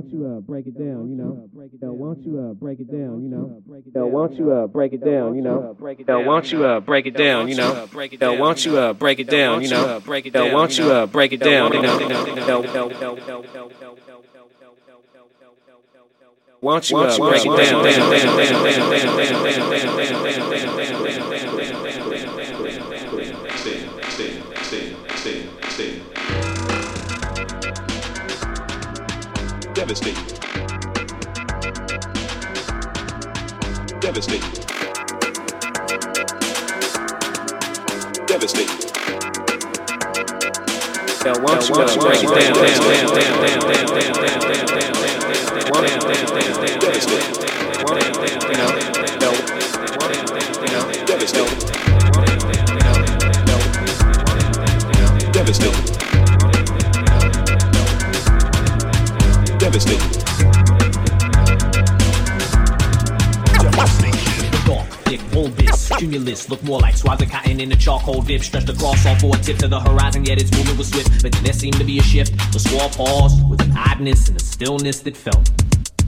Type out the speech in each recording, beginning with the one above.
don't you uh, break it down, you know? Yo, why don't you uh, break it down, you know? Yo, why don't you uh, break it down, you know? Yo, why don't you uh, break it down, you know? Yo, why don't you uh, break it down, you know? Yo, why don't you uh, break it down, you know? Why don't you uh, break it down, Devastating. Devastating. Yo, why don't you uh, break it down, down, down, down, down, down, down, down, down, down, down, down, down, Devastating. Devastating. Cumulus, look more like swabs of cotton in a charcoal dip, stretched across all four tips of the horizon, yet its movement was swift. But then there seemed to be a shift. The squall paused with an oddness and a stillness that felt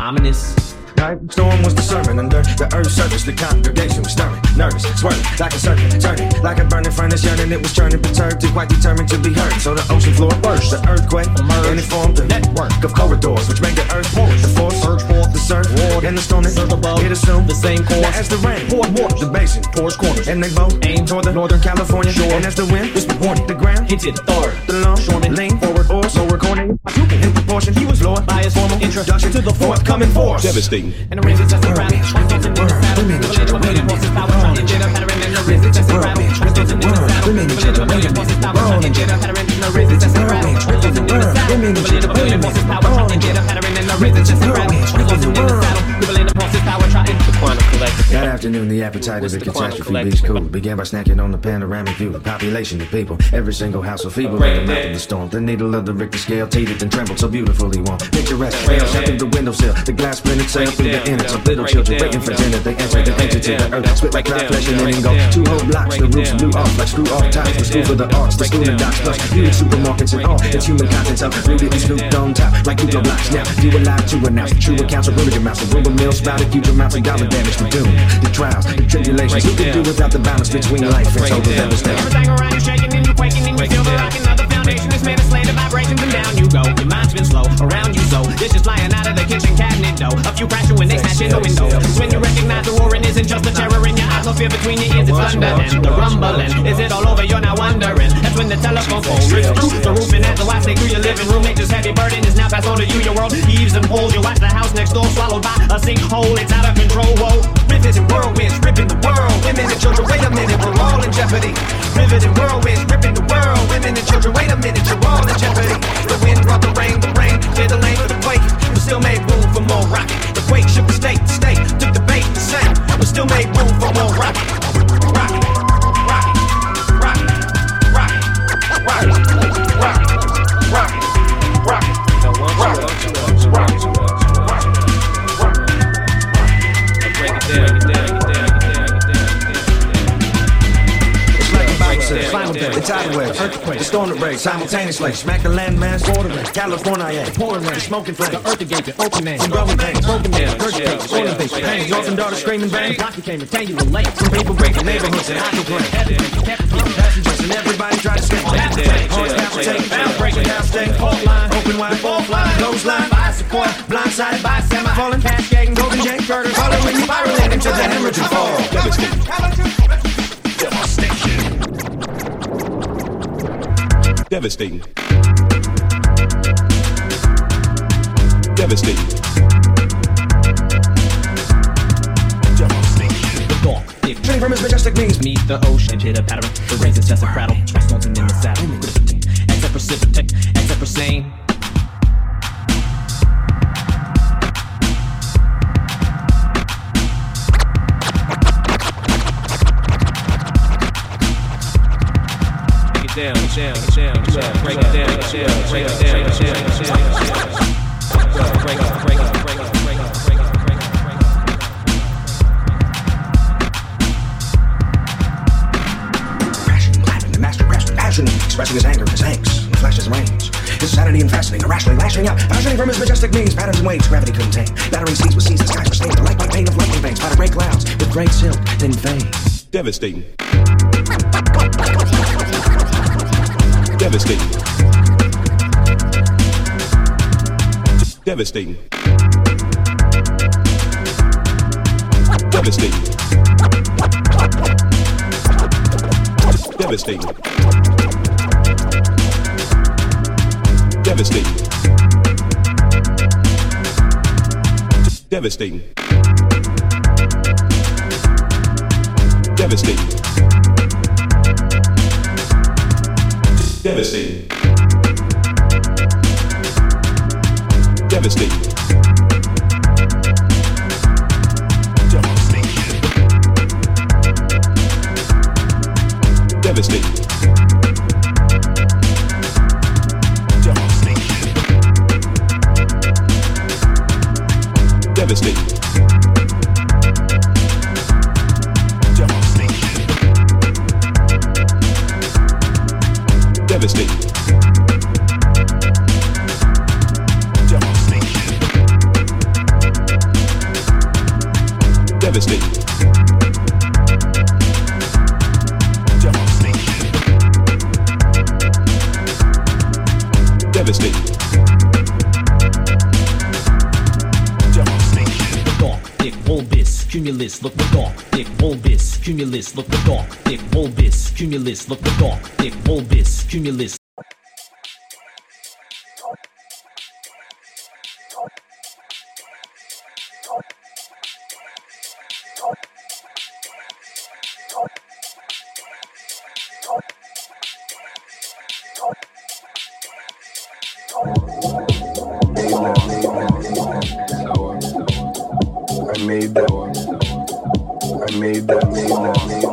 ominous. Night Storm was the sermon under the earth's surface. The congregation was stirring, nervous, swerving like a serpent, turning like a burning furnace, yearning. It was turning, perturbed, and quite determined to be heard. So the ocean floor burst, the earthquake emerged, and it formed a network of corridors which made the earth porous and the stone is above. It assumed the same course now as the rain. Poured waters, the basin towards corners, and they both aim toward the northern California shore. And as the wind whispered warning, the ground hits it hard. The longshoreman leaned forward or so recording. In proportion, he was lowered by his formal introduction to the forthcoming force. Devastating. And the rain just around. The saddle, get just around ripples and worms. Women and children, women and bone and jitter. Rhythms and whirlwinds, ripples and worms. Women and children, women and bone and jitter. Rhythms and whirlwinds, ripples and worms. That afternoon, the appetite of the catastrophe beast cool began by snacking on the panoramic view. The population of people, every single house so feeble the mouth of the storm. The needle of the Richter scale teetered and trembled so beautifully warm. Picturesque, rail shot through the windowsill. The glass splintered sail through the innards of little children waiting for dinner. They entered the entrance to the earth, split like down, flesh and then go two whole blocks. The roofs blew off like screw off ties. The screw for the arts, the school and docks plus huge supermarkets and all. It's human contents up, rooted and snooped on top like Google blocks. Now you alive to announce the true accounts of Hooligan Mouse. The rumor mill spouted huge amounts of dollar damage for doom. The trials, the tribulations. Who could do without the balance between life and total down. devastation? Everything around you shaking and you quaking and you Break feel it the down. rocking of the foundation is made of slated vibrations and down you go. Your mind's been slow around you so dishes flying out of the kitchen cabinet dough. A few crashing when they smash in the window. When you recognize the roaring isn't just the terror in your atmosphere between your ears, it's thunder and the rumbling. Is it all over? You're now wondering. That's when the telephone pole rips through the roof and as the wax they through your living room. Nature's heavy burden is now passed on to you. Your world heaves and pulls. You watch the house next door swallowed by sinkhole. It's out of control. Whoa, rivers and whirlwinds ripping the world. Women and children, wait a minute, we're all in jeopardy. Rivers and whirlwinds break simultaneously. Smack the landmass, bordering California, yeah. pouring rain, smoking flame. The earth agape, open name, umbrella veins, broken nails, regurgitates, ornaments, pain. Orphan daughter screaming bang, blocky came rectangular late. Some people break the neighborhoods and I can play. Passengers and everybody try to escape. hard to horns bound breaking down state, fault line, open wide, fall fly, nose line, buy support, blindsided by semi, falling past gate, golden Jane Carter, following spiraling into the hemorrhaging fall. Devastating. Devastating. The dark, thick, from his majestic knees, meet the ocean, hit a pattern. The is just a prattle. Stones in the saddle. Except precipitate, except for sane. Down, down, down. Break it down, break. Break break break break break break break expressing his anger, his angst, and flashes range. His sanity and irrationally lashing out, passioning from his majestic knees, patterns and waves gravity couldn't. Battering seas with seas, the skies stained. The light like pain of lightning veins, by the gray clouds with great silk, then. Devastating. Devastating. Devastating. Devastating. Devastating. Devastating. Devastating. Devastating. Devastating. Devastating. Devastating. Cumulus, look the dark, thick bulbous, cumulus, look the dark, thick bulbous, cumulus. I made that one. That, made that,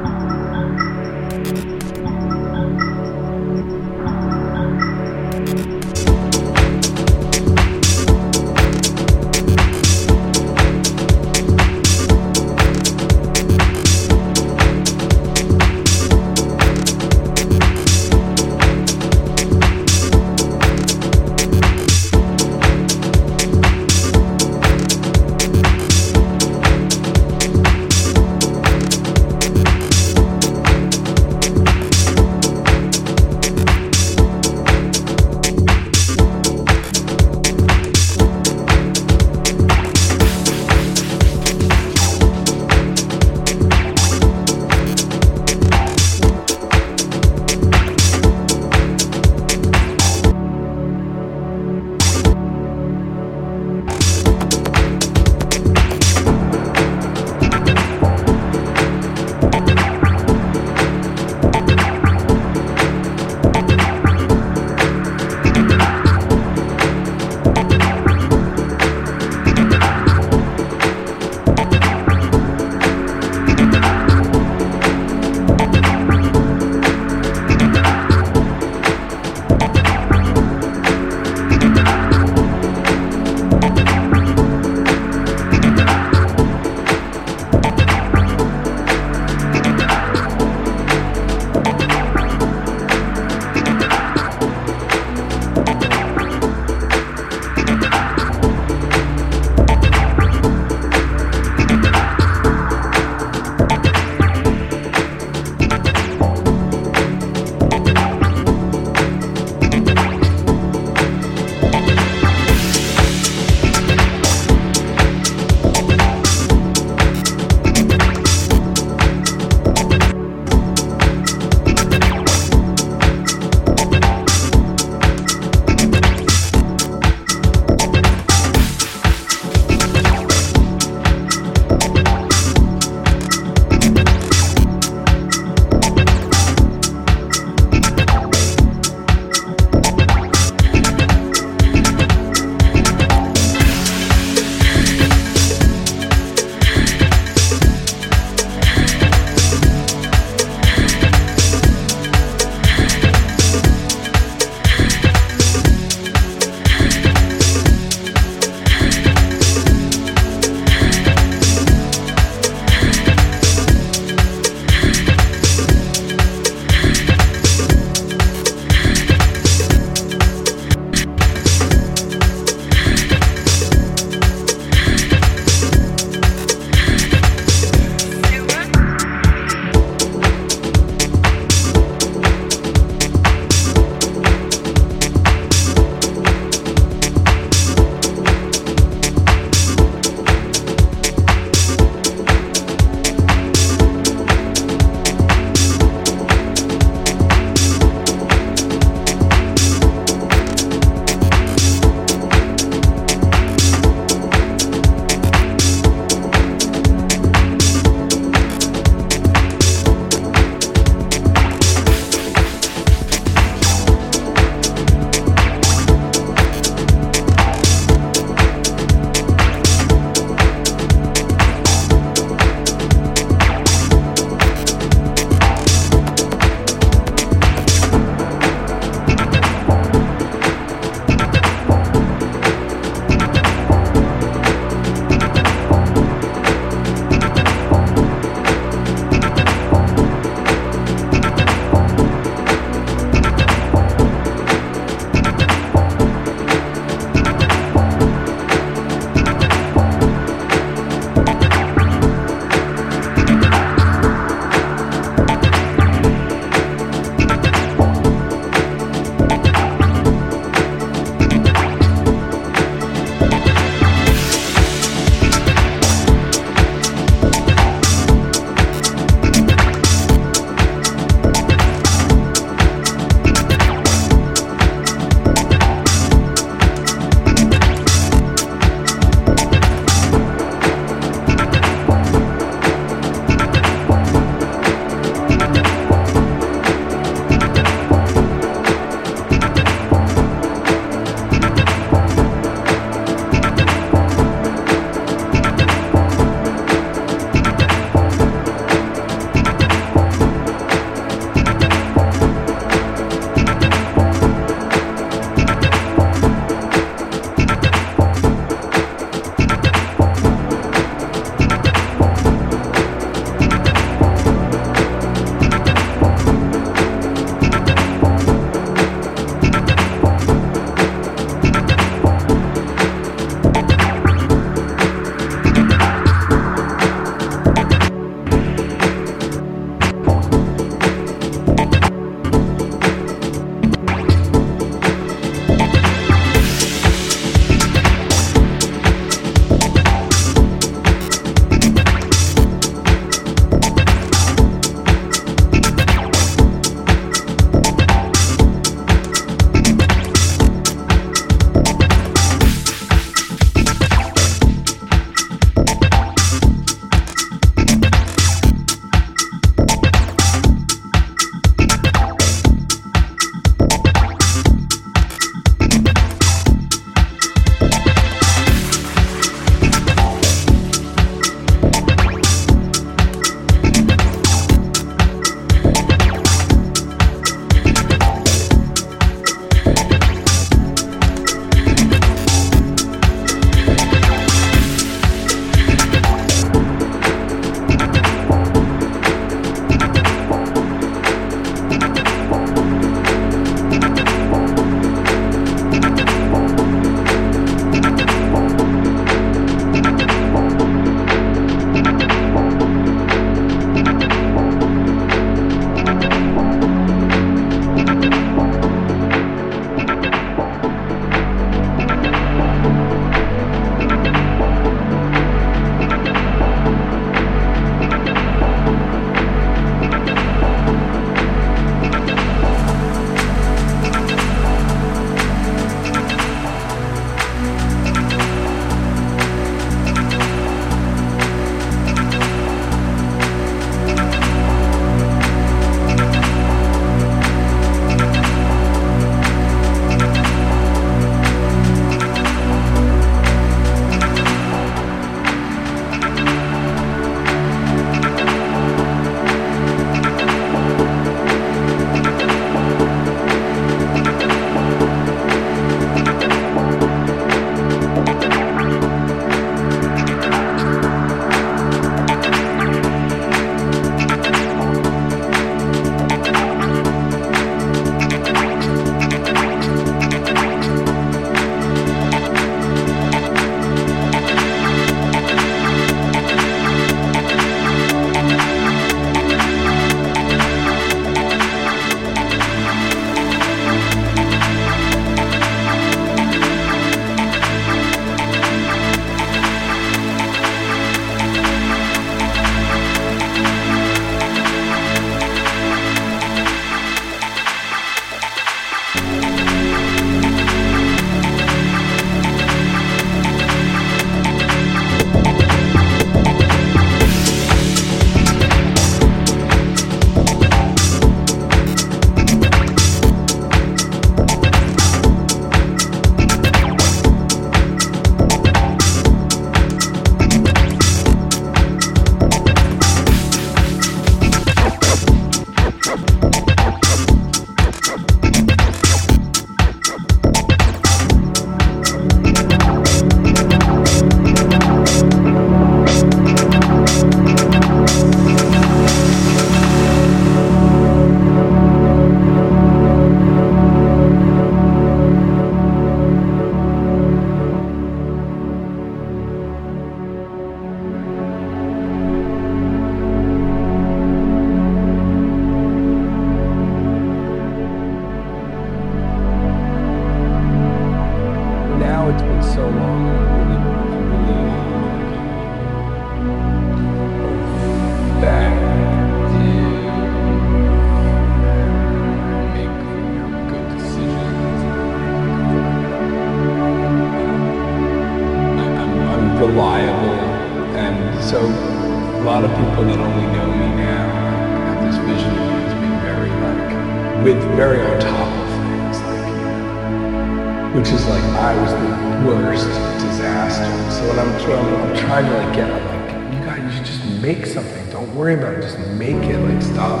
with very on top of things, like you which is like I was the worst disaster. So when I'm, so I'm, trying to like get, I'm like, you guys, you should just make something. Don't worry about it. Just make it. Like stop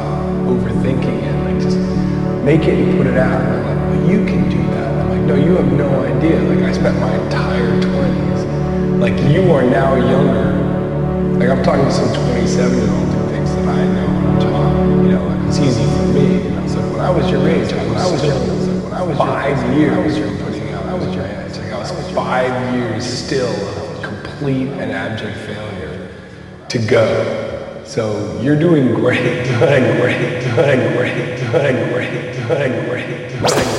overthinking it. Like just make it and put it out. And like, you can do that. I'm like, no, you have no idea. Like I spent my entire 20s. Like you are now younger. Like I'm talking to some 27 year old who thinks that I know what I'm talking. You know, like it's easy for me. I was your age, I was was five years, was putting out. I was your age. I was five years still of complete and abject failure to go. So you're doing great, doing great, doing great, doing great, doing great, doing great.